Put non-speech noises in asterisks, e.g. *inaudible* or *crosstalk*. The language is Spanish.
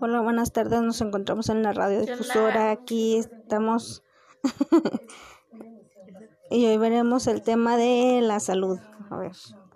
Hola, buenas tardes. Nos encontramos en la radiodifusora. Aquí estamos. *laughs* y hoy veremos el tema de la salud. A ver.